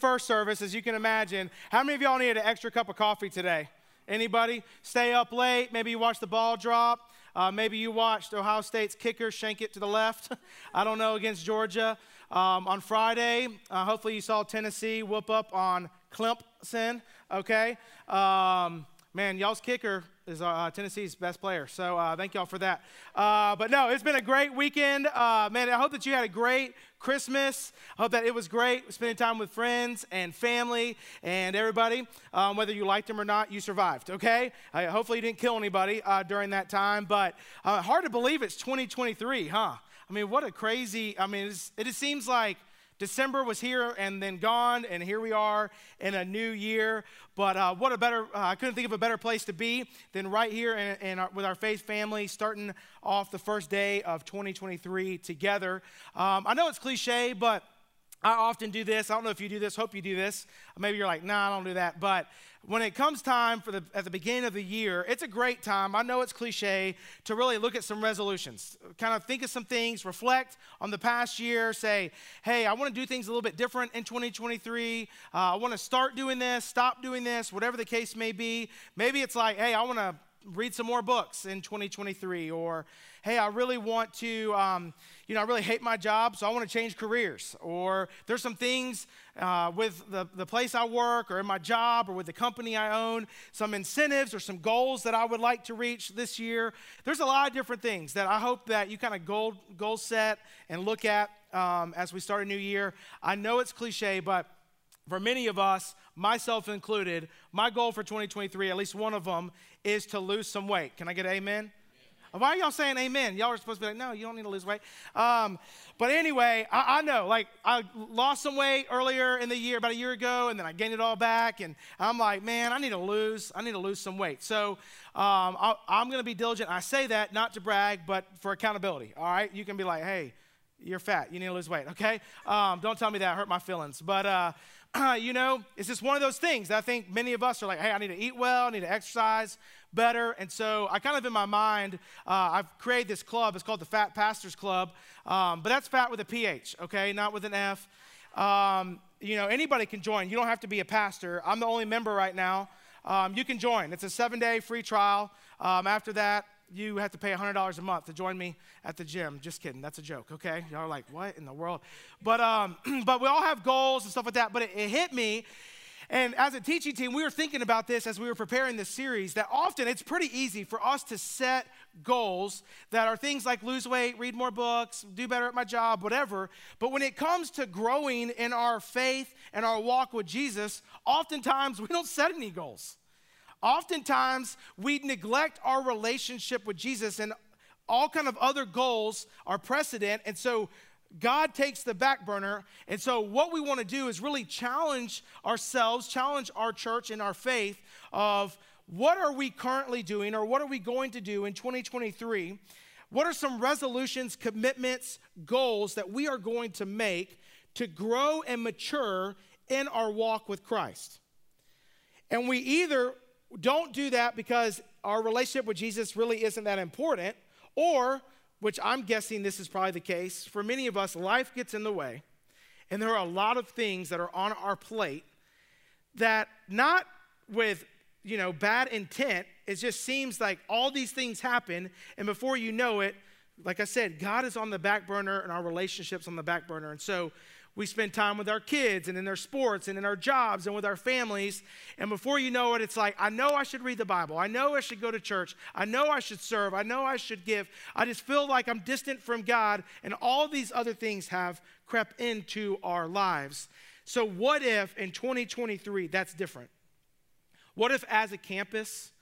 first service, as you can imagine. How many of y'all needed an extra cup of coffee today? Anybody? Stay up late. Maybe you watched the ball drop. Uh, maybe you watched Ohio State's kicker shank it to the left. I don't know against Georgia um, on Friday. Uh, hopefully you saw Tennessee whoop up on Clemson. Okay. Um, man, y'all's kicker is uh, Tennessee's best player. So uh, thank y'all for that. Uh, but no, it's been a great weekend. Uh, man, I hope that you had a great Christmas. I hope that it was great spending time with friends and family and everybody. Um, whether you liked them or not, you survived, okay? hopefully you didn't kill anybody uh, during that time. But uh, hard to believe it's 2023, huh? I mean, what a crazy, I mean, it just seems like December was here and then gone, and here we are in a new year. But uh, what a better, uh, I couldn't think of a better place to be than right here in, in our, with our faith family, starting off the first day of 2023 together. Um, I know it's cliche, but I often do this. I don't know if you do this. Hope you do this. Maybe you're like, nah, I don't do that. But when it comes time for the at the beginning of the year, it's a great time. I know it's cliche to really look at some resolutions, kind of think of some things, reflect on the past year, say, hey, I want to do things a little bit different in 2023. Uh, I want to start doing this, stop doing this, whatever the case may be. Maybe it's like, hey, I want to read some more books in 2023, or hey, I really want to, um, you know, I really hate my job, so I want to change careers. Or there's some things uh, with the, the place I work or in my job or with the company I own, some incentives or some goals that I would like to reach this year. There's a lot of different things that I hope that you kind of goal, goal set and look at um, as we start a new year. I know it's cliche, but for many of us, myself included, my goal for 2023, at least one of them, is to lose some weight. Can I get amen? Why are y'all saying amen? Y'all are supposed to be like, no, you don't need to lose weight. Um, but anyway, I, I, know, like, I lost some weight earlier in the year, about a year ago, and then I gained it all back. And I'm like, man, I need to lose, I need to lose some weight. So um, I, I'm going to be diligent. I say that not to brag, but for accountability. All right, you can be like, hey, you're fat. You need to lose weight. Okay. Um, don't tell me that. Hurt my feelings. But uh, you know, it's just one of those things that I think many of us are like, hey, I need to eat well, I need to exercise better. And so I kind of in my mind, uh, I've created this club. It's called the Fat Pastors Club. Um, but that's fat with a PH, okay, not with an F. Um, you know, anybody can join. You don't have to be a pastor. I'm the only member right now. Um, you can join. It's a seven day free trial. Um, after that, you have to pay $100 a month to join me at the gym. Just kidding. That's a joke, okay? Y'all are like, what in the world? But, um, but we all have goals and stuff like that. But it, it hit me. And as a teaching team, we were thinking about this as we were preparing this series that often it's pretty easy for us to set goals that are things like lose weight, read more books, do better at my job, whatever. But when it comes to growing in our faith and our walk with Jesus, oftentimes we don't set any goals. Oftentimes, we neglect our relationship with Jesus and all kind of other goals are precedent. And so God takes the back burner. And so, what we want to do is really challenge ourselves, challenge our church and our faith of what are we currently doing or what are we going to do in 2023? What are some resolutions, commitments, goals that we are going to make to grow and mature in our walk with Christ? And we either don't do that because our relationship with Jesus really isn't that important, or, which I'm guessing this is probably the case, for many of us, life gets in the way, and there are a lot of things that are on our plate that not with you know bad intent it just seems like all these things happen and before you know it like i said god is on the back burner and our relationships on the back burner. And so we spend time with our kids and in their sports and in our jobs and with our families. And before you know it, it's like, I know I should read the Bible. I know I should go to church. I know I should serve. I know I should give. I just feel like I'm distant from God. And all these other things have crept into our lives. So, what if in 2023 that's different? What if as a campus,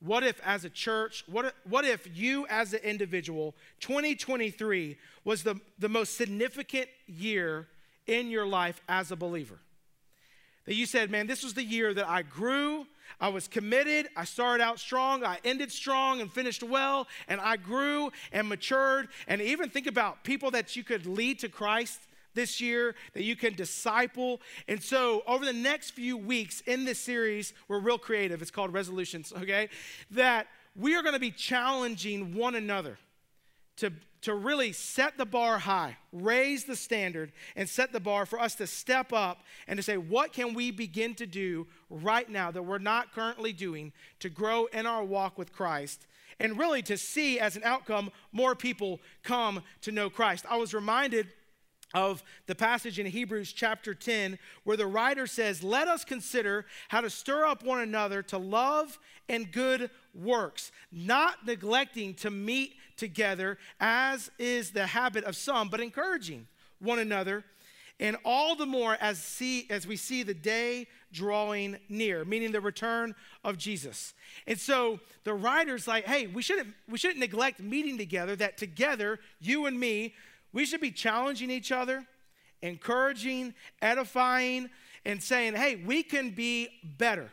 what if as a church, what if, what if you as an individual, 2023 was the, the most significant year in your life as a believer. That you said, man, this was the year that I grew, I was committed, I started out strong, I ended strong and finished well, and I grew and matured. And even think about people that you could lead to Christ this year, that you can disciple. And so, over the next few weeks in this series, we're real creative. It's called Resolutions, okay? That we are gonna be challenging one another to, to really set the bar high, raise the standard, and set the bar for us to step up and to say, what can we begin to do right now that we're not currently doing to grow in our walk with Christ? And really to see as an outcome more people come to know Christ. I was reminded of the passage in Hebrews chapter 10, where the writer says, Let us consider how to stir up one another to love and good works, not neglecting to meet together, as is the habit of some, but encouraging one another, and all the more as, see, as we see the day drawing near, meaning the return of Jesus. And so the writer's like, hey, we shouldn't, we shouldn't neglect meeting together, that together, you and me, we should be challenging each other, encouraging, edifying, and saying, hey, we can be better.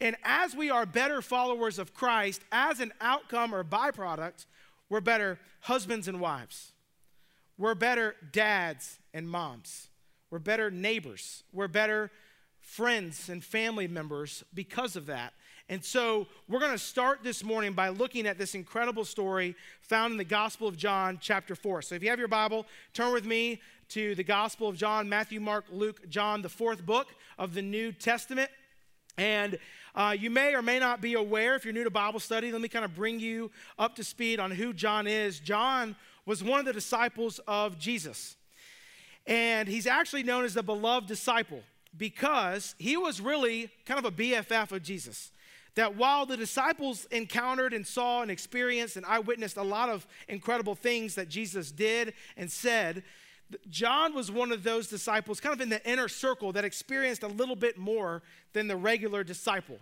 And as we are better followers of Christ, as an outcome or byproduct, we're better husbands and wives. We're better dads and moms. We're better neighbors. We're better friends and family members because of that. And so we're going to start this morning by looking at this incredible story found in the Gospel of John, chapter 4. So if you have your Bible, turn with me to the Gospel of John, Matthew, Mark, Luke, John, the fourth book of the New Testament. And uh, you may or may not be aware, if you're new to Bible study, let me kind of bring you up to speed on who John is. John was one of the disciples of Jesus. And he's actually known as the beloved disciple because he was really kind of a BFF of Jesus that while the disciples encountered and saw and experienced and eyewitnessed a lot of incredible things that Jesus did and said, John was one of those disciples, kind of in the inner circle, that experienced a little bit more than the regular disciple.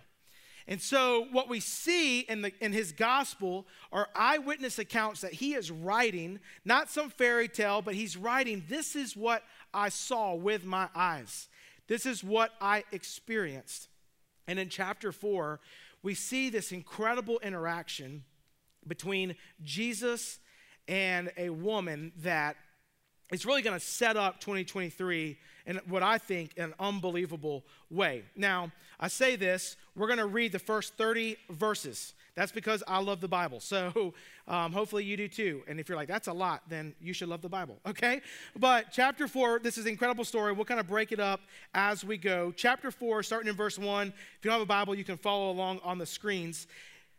And so, what we see in, the, in his gospel are eyewitness accounts that he is writing, not some fairy tale, but he's writing, This is what I saw with my eyes. This is what I experienced. And in chapter 4, we see this incredible interaction between Jesus and a woman that is really going to set up 2023 in what I think an unbelievable way. Now, I say this, we're going to read the first 30 verses. That's because I love the Bible. So um, hopefully you do too. And if you're like, that's a lot, then you should love the Bible, okay? But chapter four, this is an incredible story. We'll kind of break it up as we go. Chapter four, starting in verse one. If you don't have a Bible, you can follow along on the screens.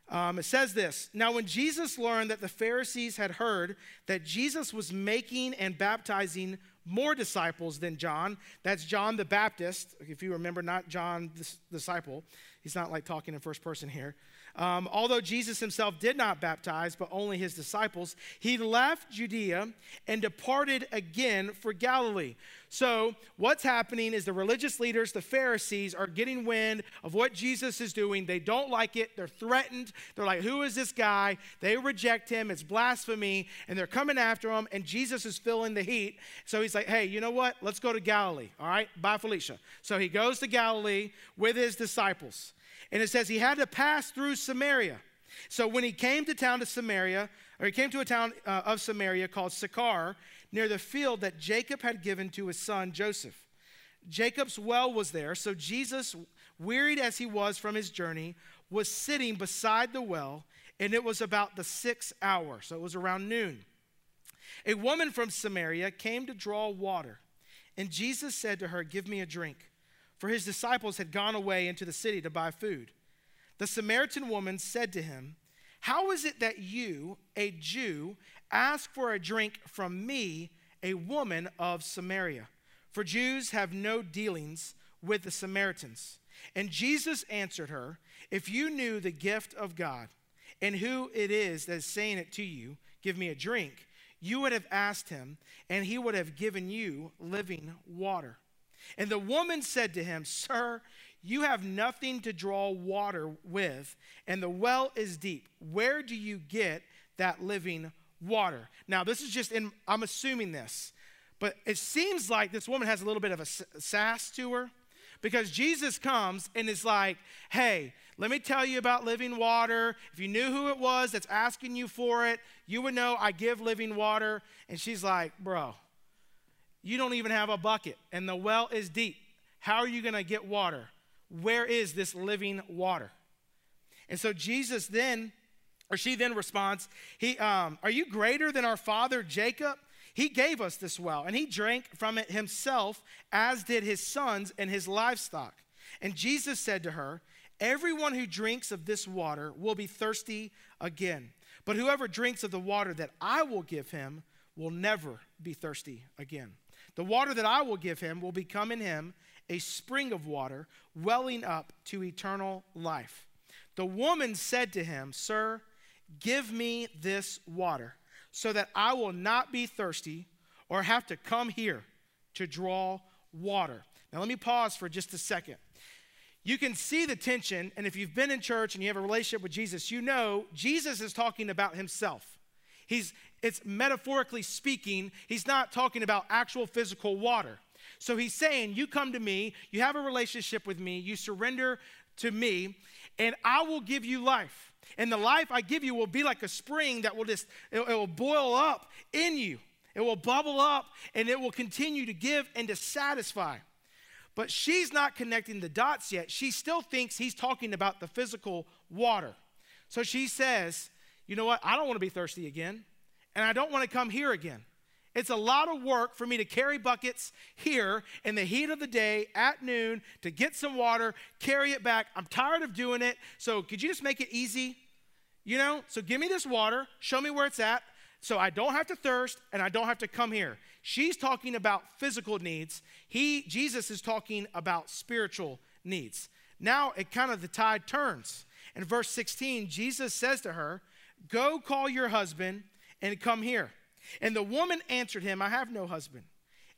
Um, it says this Now, when Jesus learned that the Pharisees had heard that Jesus was making and baptizing more disciples than John, that's John the Baptist, if you remember, not John the disciple. He's not like talking in first person here. Um, although Jesus himself did not baptize, but only his disciples, he left Judea and departed again for Galilee. So, what's happening is the religious leaders, the Pharisees, are getting wind of what Jesus is doing. They don't like it. They're threatened. They're like, Who is this guy? They reject him. It's blasphemy. And they're coming after him. And Jesus is feeling the heat. So he's like, Hey, you know what? Let's go to Galilee. All right? Bye, Felicia. So he goes to Galilee with his disciples. And it says he had to pass through Samaria. So when he came to town to Samaria, or he came to a town uh, of Samaria called Sychar, near the field that Jacob had given to his son Joseph. Jacob's well was there, so Jesus, wearied as he was from his journey, was sitting beside the well, and it was about the sixth hour, so it was around noon. A woman from Samaria came to draw water, and Jesus said to her, Give me a drink for his disciples had gone away into the city to buy food. The Samaritan woman said to him, How is it that you, a Jew, ask for a drink from me, a woman of Samaria? For Jews have no dealings with the Samaritans. And Jesus answered her, If you knew the gift of God and who it is that is saying it to you, Give me a drink, you would have asked him, and he would have given you living water. And the woman said to him, Sir, you have nothing to draw water with, and the well is deep. Where do you get that living water? Now, this is just in, I'm assuming this, but it seems like this woman has a little bit of a sass to her because Jesus comes and is like, Hey, let me tell you about living water. If you knew who it was that's asking you for it, you would know I give living water. And she's like, Bro, you don't even have a bucket, and the well is deep. How are you going to get water? Where is this living water? And so Jesus then or she then responds, he, um, Are you greater than our father Jacob? He gave us this well, and he drank from it himself, as did his sons and his livestock. And Jesus said to her, Everyone who drinks of this water will be thirsty again. But whoever drinks of the water that I will give him will never be thirsty again. The water that I will give him will become in him a spring of water welling up to eternal life. The woman said to him, Sir, give me this water so that I will not be thirsty or have to come here to draw water. Now, let me pause for just a second. You can see the tension, and if you've been in church and you have a relationship with Jesus, you know Jesus is talking about himself. He's, it's metaphorically speaking, he's not talking about actual physical water. So he's saying, You come to me, you have a relationship with me, you surrender to me, and I will give you life. And the life I give you will be like a spring that will just, it, will boil up in you. It will bubble up and it will continue to give and to satisfy. But she's not connecting the dots yet. She still thinks he's talking about the physical water. So she says, You know what? I don't want to be thirsty again, and I don't want to come here again. It's a lot of work for me to carry buckets here in the heat of the day at noon to get some water, carry it back. I'm tired of doing it. So could you just make it easy? You know, so give me this water, show me where it's at, so I don't have to thirst and I don't have to come here. She's talking about physical needs. He, Jesus, is talking about spiritual needs. Now it kind of the tide turns. In verse 16, Jesus says to her, Go call your husband and come here. And the woman answered him, I have no husband.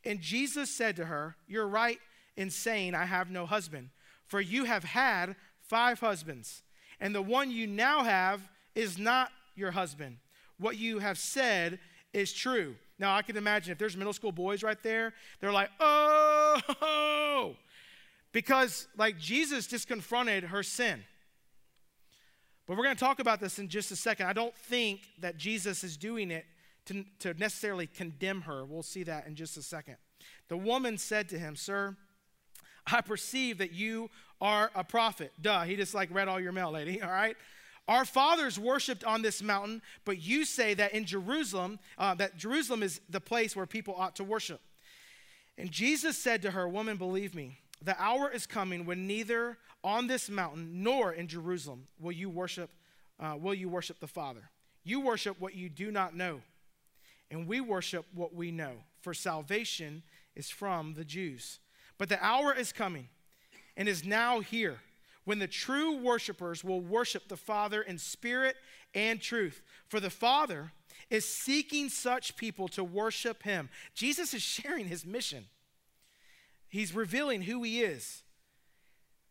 And Jesus said to her, You're right in saying, I have no husband, for you have had five husbands, and the one you now have is not your husband. What you have said is true. Now, I can imagine if there's middle school boys right there, they're like, Oh, because like Jesus just confronted her sin. But we're going to talk about this in just a second. I don't think that Jesus is doing it to, to necessarily condemn her. We'll see that in just a second. The woman said to him, Sir, I perceive that you are a prophet. Duh, he just like read all your mail, lady, all right? Our fathers worshiped on this mountain, but you say that in Jerusalem, uh, that Jerusalem is the place where people ought to worship. And Jesus said to her, Woman, believe me, the hour is coming when neither on this mountain nor in Jerusalem will you worship, uh, will you worship the Father. You worship what you do not know and we worship what we know, for salvation is from the Jews. But the hour is coming and is now here when the true worshipers will worship the Father in spirit and truth. For the Father is seeking such people to worship him. Jesus is sharing his mission, he's revealing who he is.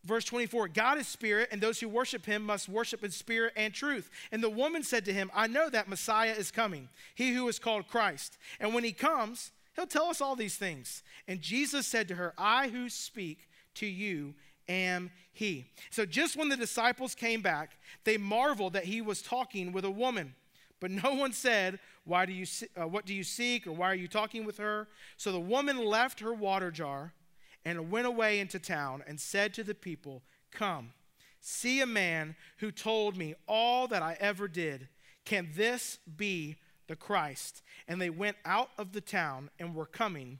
Verse 24 God is spirit, and those who worship him must worship in spirit and truth. And the woman said to him, I know that Messiah is coming, he who is called Christ. And when he comes, he'll tell us all these things. And Jesus said to her, I who speak to you am he. So just when the disciples came back, they marveled that he was talking with a woman. But no one said, why do you, uh, What do you seek, or why are you talking with her? So the woman left her water jar and went away into town and said to the people, Come, see a man who told me all that I ever did. Can this be the Christ? And they went out of the town and were coming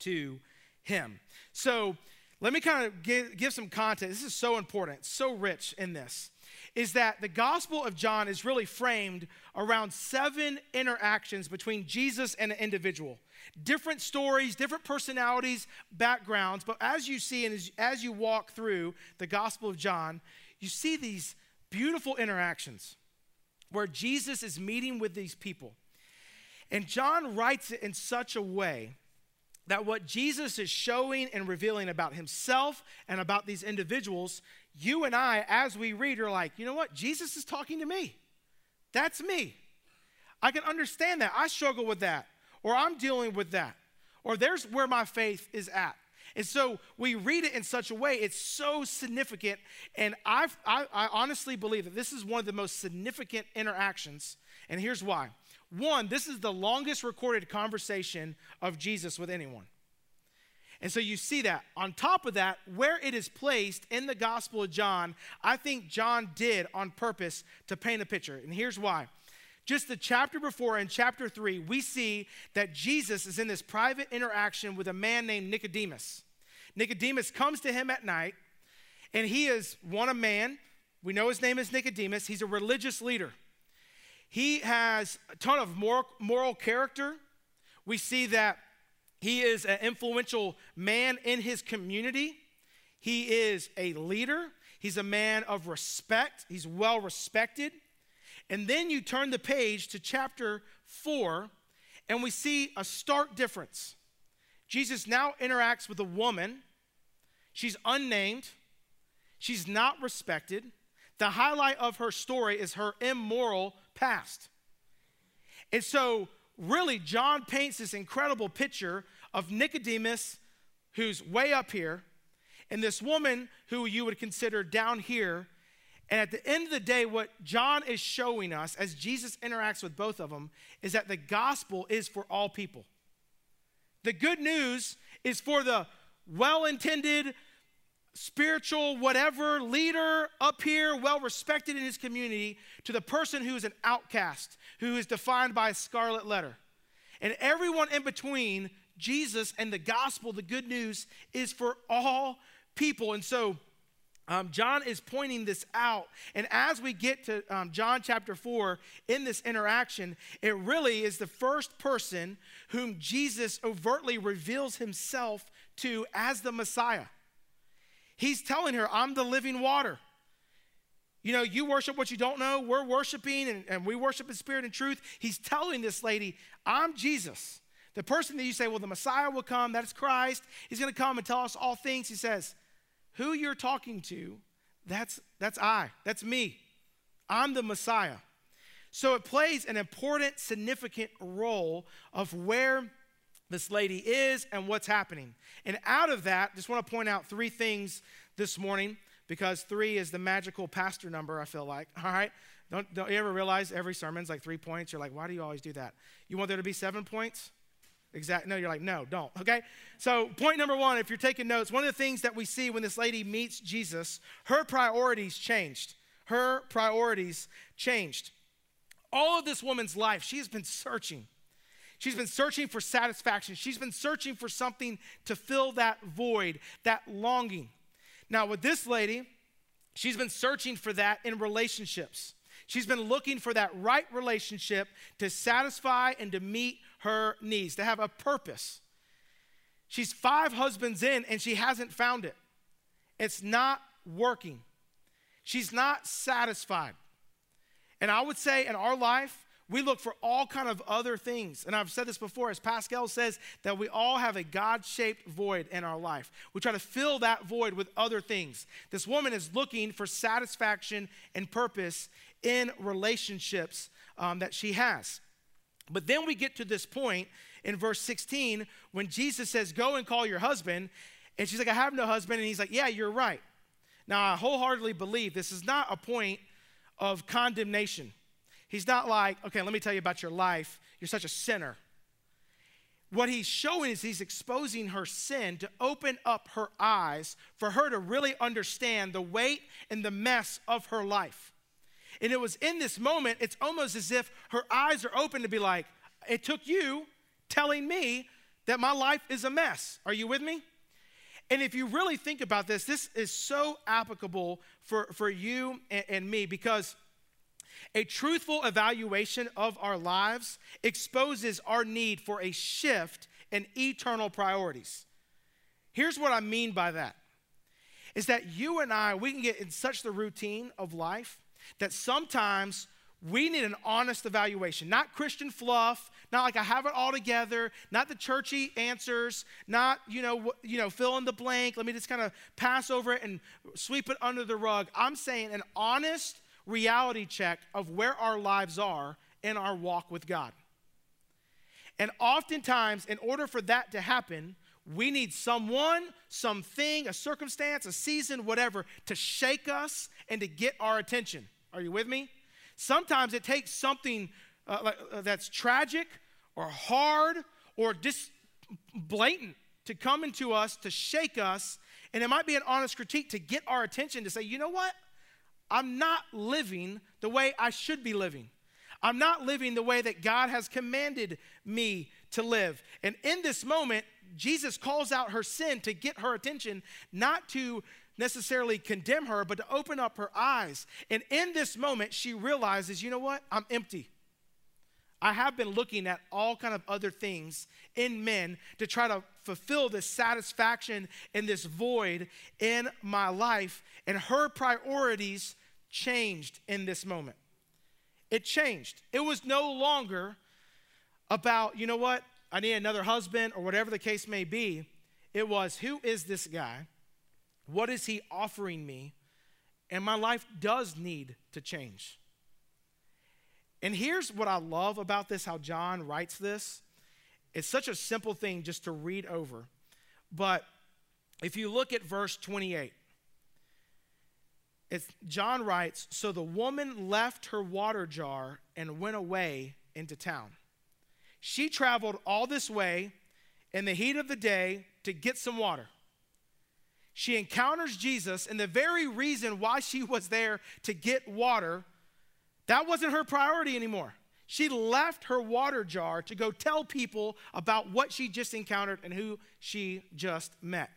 to him. So let me kind of give, give some context. This is so important, so rich in this is that the Gospel of John is really framed around seven interactions between Jesus and an individual. Different stories, different personalities, backgrounds, but as you see and as, as you walk through the Gospel of John, you see these beautiful interactions where Jesus is meeting with these people. And John writes it in such a way that what Jesus is showing and revealing about himself and about these individuals you and I, as we read, are like, you know what? Jesus is talking to me. That's me. I can understand that. I struggle with that, or I'm dealing with that, or there's where my faith is at. And so we read it in such a way, it's so significant. And I've, I, I honestly believe that this is one of the most significant interactions. And here's why. One, this is the longest recorded conversation of Jesus with anyone. And so you see that. On top of that, where it is placed in the Gospel of John, I think John did on purpose to paint a picture. And here's why. Just the chapter before, in chapter three, we see that Jesus is in this private interaction with a man named Nicodemus. Nicodemus comes to him at night, and he is one a man. We know his name is Nicodemus. He's a religious leader. He has a ton of moral, moral character. We see that he is an influential man in his community. He is a leader. He's a man of respect. He's well respected. And then you turn the page to chapter 4, and we see a stark difference. Jesus now interacts with a woman. She's unnamed, she's not respected. The highlight of her story is her immoral past. And so, really, John paints this incredible picture of Nicodemus, who's way up here, and this woman who you would consider down here. And at the end of the day, what John is showing us as Jesus interacts with both of them is that the gospel is for all people. The good news is for the well intended, spiritual, whatever leader up here, well respected in his community, to the person who is an outcast, who is defined by a scarlet letter. And everyone in between Jesus and the gospel, the good news, is for all people. And so, um, John is pointing this out. And as we get to um, John chapter 4 in this interaction, it really is the first person whom Jesus overtly reveals himself to as the Messiah. He's telling her, I'm the living water. You know, you worship what you don't know. We're worshiping and, and we worship in spirit and truth. He's telling this lady, I'm Jesus. The person that you say, well, the Messiah will come, that's Christ. He's going to come and tell us all things. He says, who you're talking to, that's, that's I, that's me. I'm the Messiah. So it plays an important, significant role of where this lady is and what's happening. And out of that, just want to point out three things this morning because three is the magical pastor number, I feel like. All right? Don't, don't you ever realize every sermon's like three points? You're like, why do you always do that? You want there to be seven points? Exactly. No, you're like, no, don't. Okay. So, point number one, if you're taking notes, one of the things that we see when this lady meets Jesus, her priorities changed. Her priorities changed. All of this woman's life, she's been searching. She's been searching for satisfaction. She's been searching for something to fill that void, that longing. Now, with this lady, she's been searching for that in relationships. She's been looking for that right relationship to satisfy and to meet her needs, to have a purpose. She's five husbands in and she hasn't found it. It's not working. She's not satisfied. And I would say in our life, we look for all kind of other things. And I've said this before, as Pascal says, that we all have a God-shaped void in our life. We try to fill that void with other things. This woman is looking for satisfaction and purpose in relationships um, that she has. But then we get to this point in verse 16 when Jesus says, Go and call your husband. And she's like, I have no husband. And he's like, Yeah, you're right. Now, I wholeheartedly believe this is not a point of condemnation. He's not like, Okay, let me tell you about your life. You're such a sinner. What he's showing is he's exposing her sin to open up her eyes for her to really understand the weight and the mess of her life. And it was in this moment, it's almost as if her eyes are open to be like, it took you telling me that my life is a mess. Are you with me? And if you really think about this, this is so applicable for, for you and, and me because a truthful evaluation of our lives exposes our need for a shift in eternal priorities. Here's what I mean by that is that you and I, we can get in such the routine of life that sometimes we need an honest evaluation, not Christian fluff, not like I have it all together, not the churchy answers, not, you know, you know, fill in the blank. Let me just kind of pass over it and sweep it under the rug. I'm saying an honest reality check of where our lives are in our walk with God. And oftentimes, in order for that to happen, we need someone, something, a circumstance, a season, whatever, to shake us and to get our attention. Are you with me? Sometimes it takes something uh, uh, that's tragic or hard or just blatant. to come into us, to shake us, and it might be an honest critique to get our attention to say, you know what? I'm not living the way I should be living. I'm not living the way that God has commanded me to live. And in this moment, Jesus calls out her sin to get her attention, not to necessarily condemn her, but to open up her eyes. And in this moment, she realizes, you know what? I'm empty. I have been looking at all kind of other things in men to try to fulfill this satisfaction and this void in my life. And her priorities changed in this moment. It changed. It was no longer about, you know what, I need another husband or whatever the case may be. It was, who is this guy? What is he offering me? And my life does need to change. And here's what I love about this how John writes this. It's such a simple thing just to read over. But if you look at verse 28, it's, John writes So the woman left her water jar and went away into town. She traveled all this way in the heat of the day to get some water. She encounters Jesus, and the very reason why she was there to get water that wasn't her priority anymore. She left her water jar to go tell people about what she just encountered and who she just met.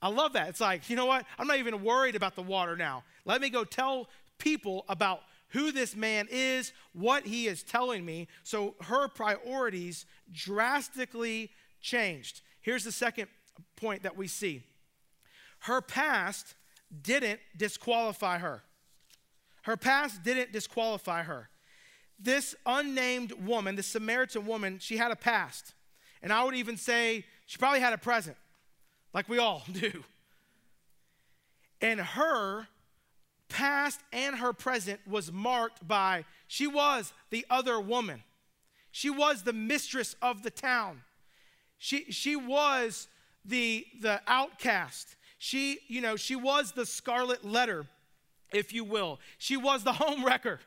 I love that. It's like, you know what? I'm not even worried about the water now. Let me go tell people about who this man is, what he is telling me. So her priorities drastically changed. Here's the second point that we see her past didn't disqualify her. Her past didn't disqualify her. This unnamed woman, the Samaritan woman, she had a past. And I would even say she probably had a present, like we all do. And her past and her present was marked by she was the other woman. She was the mistress of the town. She, she was the, the outcast. She, you know, she was the scarlet letter if you will. She was the home wrecker.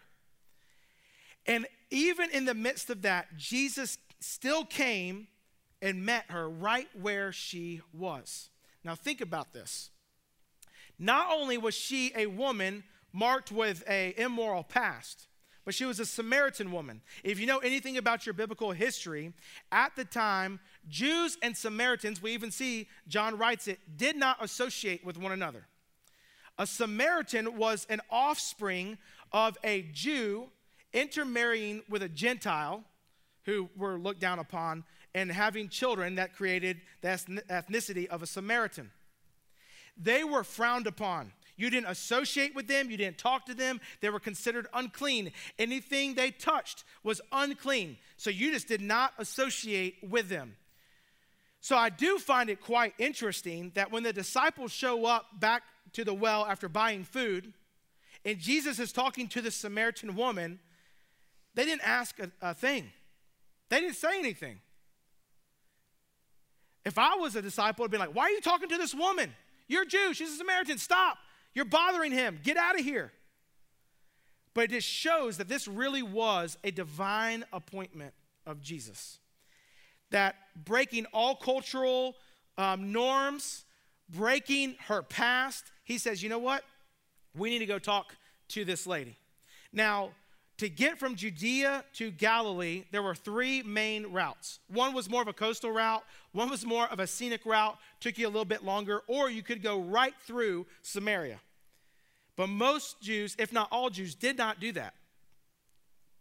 And even in the midst of that, Jesus still came and met her right where she was. Now, think about this. Not only was she a woman marked with a immoral past, but she was a Samaritan woman. If you know anything about your biblical history, at the time, Jews and Samaritans, we even see John writes it, did not associate with one another. A Samaritan was an offspring of a Jew intermarrying with a Gentile who were looked down upon and having children that created the ethnicity of a Samaritan. They were frowned upon. You didn't associate with them, you didn't talk to them. They were considered unclean. Anything they touched was unclean. So you just did not associate with them. So I do find it quite interesting that when the disciples show up back to the well after buying food, and Jesus is talking to the Samaritan woman, they didn't ask a, a thing. They didn't say anything. If I was a disciple, I'd be like, Why are you talking to this woman? You're a Jew, she's a Samaritan. Stop. You're bothering him. Get out of here. But it just shows that this really was a divine appointment of Jesus. That breaking all cultural um, norms, breaking her past, he says, You know what? We need to go talk to this lady. Now, to get from Judea to Galilee, there were three main routes. One was more of a coastal route, one was more of a scenic route, took you a little bit longer, or you could go right through Samaria. But most Jews, if not all Jews, did not do that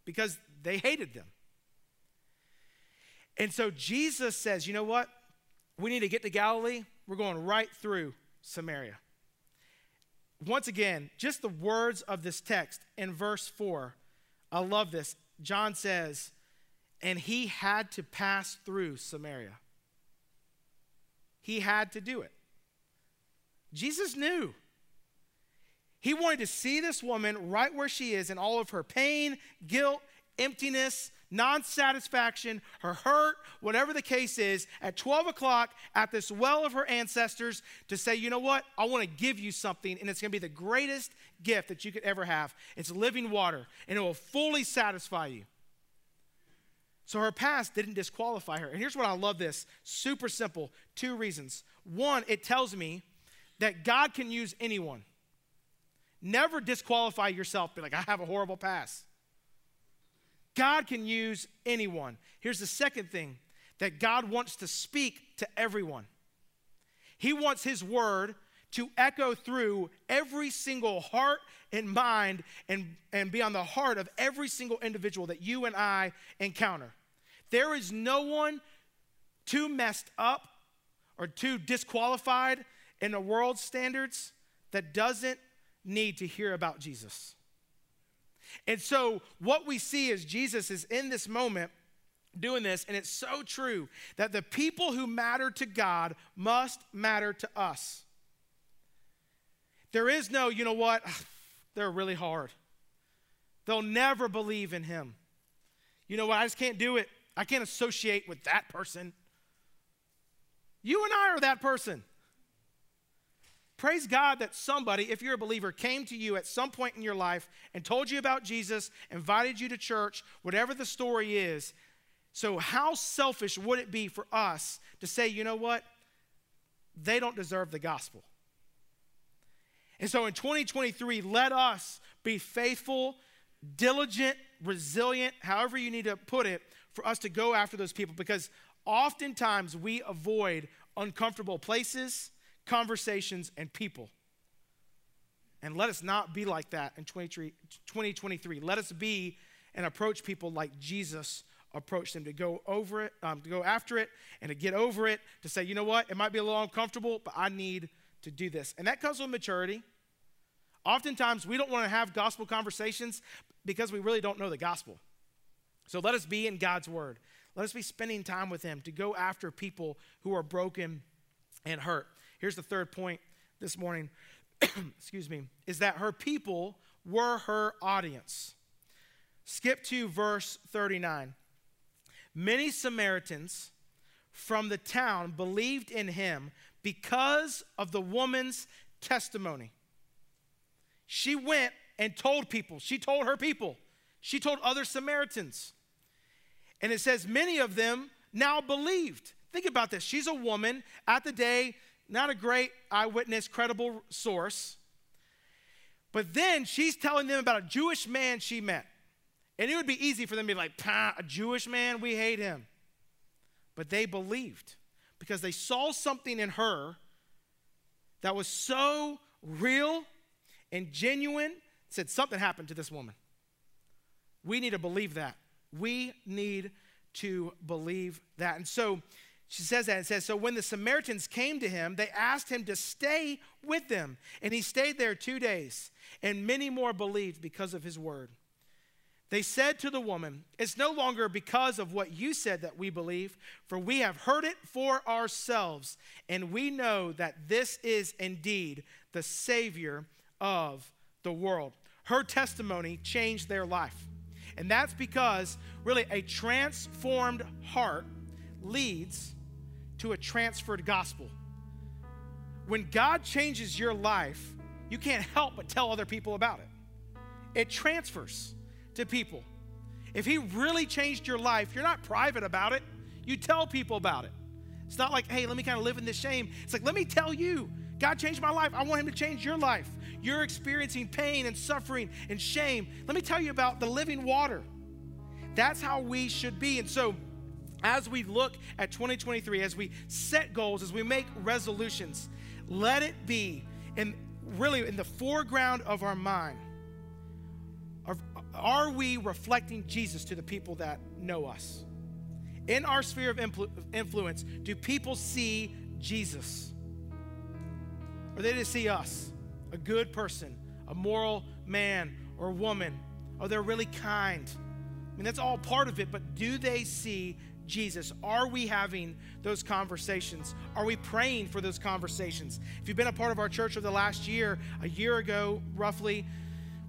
because they hated them. And so Jesus says, you know what? We need to get to Galilee. We're going right through Samaria. Once again, just the words of this text in verse 4. I love this. John says, and he had to pass through Samaria. He had to do it. Jesus knew. He wanted to see this woman right where she is in all of her pain, guilt, emptiness, non satisfaction, her hurt, whatever the case is, at 12 o'clock at this well of her ancestors to say, you know what? I want to give you something, and it's going to be the greatest gift that you could ever have. It's living water, and it will fully satisfy you. So her past didn't disqualify her. And here's what I love this super simple two reasons. One, it tells me that God can use anyone. Never disqualify yourself, be like, I have a horrible past. God can use anyone. Here's the second thing that God wants to speak to everyone. He wants His word to echo through every single heart and mind and, and be on the heart of every single individual that you and I encounter. There is no one too messed up or too disqualified in the world's standards that doesn't need to hear about Jesus. And so, what we see is Jesus is in this moment doing this, and it's so true that the people who matter to God must matter to us. There is no, you know what, they're really hard. They'll never believe in Him. You know what, I just can't do it. I can't associate with that person. You and I are that person. Praise God that somebody, if you're a believer, came to you at some point in your life and told you about Jesus, invited you to church, whatever the story is. So, how selfish would it be for us to say, you know what? They don't deserve the gospel. And so in 2023, let us be faithful, diligent, resilient, however you need to put it, for us to go after those people because oftentimes we avoid uncomfortable places conversations, and people. And let us not be like that in 2023. Let us be and approach people like Jesus approached them to go over it, um, to go after it, and to get over it, to say, you know what, it might be a little uncomfortable, but I need to do this. And that comes with maturity. Oftentimes, we don't want to have gospel conversations because we really don't know the gospel. So let us be in God's word. Let us be spending time with Him to go after people who are broken and hurt. Here's the third point this morning, excuse me, is that her people were her audience. Skip to verse 39. Many Samaritans from the town believed in him because of the woman's testimony. She went and told people, she told her people, she told other Samaritans. And it says, many of them now believed. Think about this. She's a woman. At the day, not a great eyewitness, credible source. But then she's telling them about a Jewish man she met. And it would be easy for them to be like, a Jewish man, we hate him. But they believed because they saw something in her that was so real and genuine, said something happened to this woman. We need to believe that. We need to believe that. And so she says that and says, So when the Samaritans came to him, they asked him to stay with them. And he stayed there two days. And many more believed because of his word. They said to the woman, It's no longer because of what you said that we believe, for we have heard it for ourselves. And we know that this is indeed the Savior of the world. Her testimony changed their life. And that's because, really, a transformed heart leads to a transferred gospel. When God changes your life, you can't help but tell other people about it. It transfers to people. If He really changed your life, you're not private about it, you tell people about it. It's not like, hey, let me kind of live in this shame. It's like, let me tell you, God changed my life. I want Him to change your life. You're experiencing pain and suffering and shame. Let me tell you about the living water. That's how we should be. And so, as we look at 2023, as we set goals, as we make resolutions, let it be in really in the foreground of our mind. Are, are we reflecting Jesus to the people that know us? In our sphere of influ- influence, do people see Jesus? Or they just see us, a good person, a moral man or woman? Are they really kind? I mean, that's all part of it, but do they see Jesus? Are we having those conversations? Are we praying for those conversations? If you've been a part of our church over the last year, a year ago roughly,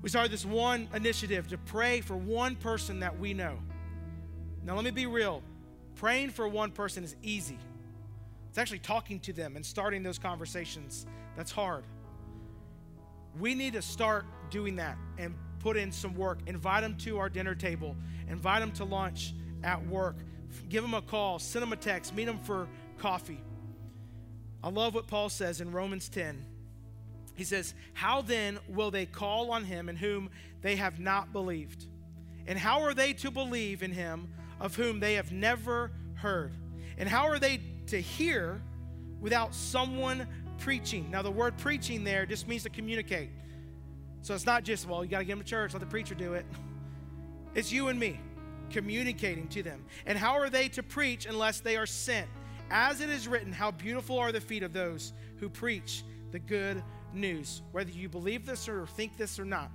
we started this one initiative to pray for one person that we know. Now, let me be real praying for one person is easy. It's actually talking to them and starting those conversations that's hard. We need to start doing that and put in some work. Invite them to our dinner table, invite them to lunch, at work. Give them a call, send them a text, meet them for coffee. I love what Paul says in Romans 10. He says, How then will they call on him in whom they have not believed? And how are they to believe in him of whom they have never heard? And how are they to hear without someone preaching? Now, the word preaching there just means to communicate. So it's not just, well, you got to get them to church, let the preacher do it. It's you and me communicating to them. And how are they to preach unless they are sent? As it is written, how beautiful are the feet of those who preach the good news. Whether you believe this or think this or not,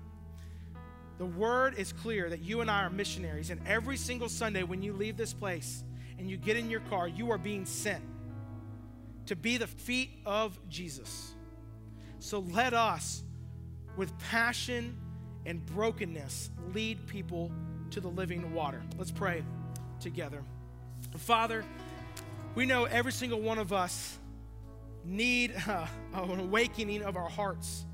the word is clear that you and I are missionaries. And every single Sunday when you leave this place and you get in your car, you are being sent to be the feet of Jesus. So let us, with passion and brokenness, lead people to the living water. Let's pray together. Father, we know every single one of us need uh, an awakening of our hearts.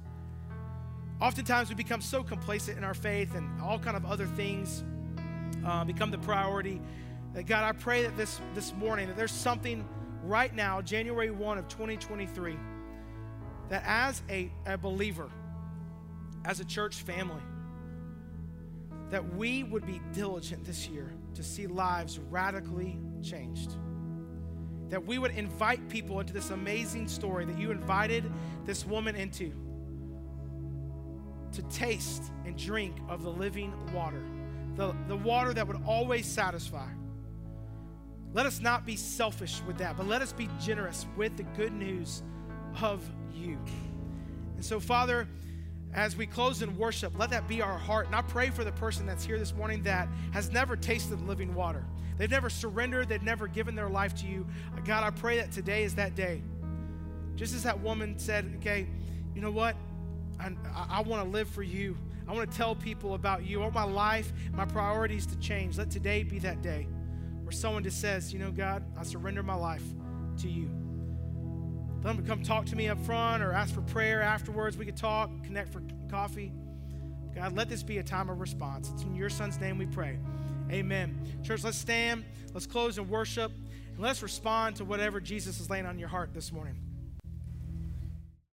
Oftentimes we become so complacent in our faith and all kind of other things uh, become the priority. That God, I pray that this, this morning that there's something right now, January 1 of 2023, that as a, a believer, as a church family, that we would be diligent this year to see lives radically changed. That we would invite people into this amazing story that you invited this woman into to taste and drink of the living water, the, the water that would always satisfy. Let us not be selfish with that, but let us be generous with the good news of you. And so, Father, as we close in worship, let that be our heart. And I pray for the person that's here this morning that has never tasted living water. They've never surrendered, they've never given their life to you. God, I pray that today is that day. Just as that woman said, okay, you know what? I, I want to live for you. I want to tell people about you. I want my life, my priorities to change. Let today be that day where someone just says, you know, God, I surrender my life to you. Let them come talk to me up front or ask for prayer afterwards. We could talk, connect for coffee. God, let this be a time of response. It's in your son's name we pray. Amen. Church, let's stand, let's close in worship, and let's respond to whatever Jesus is laying on your heart this morning.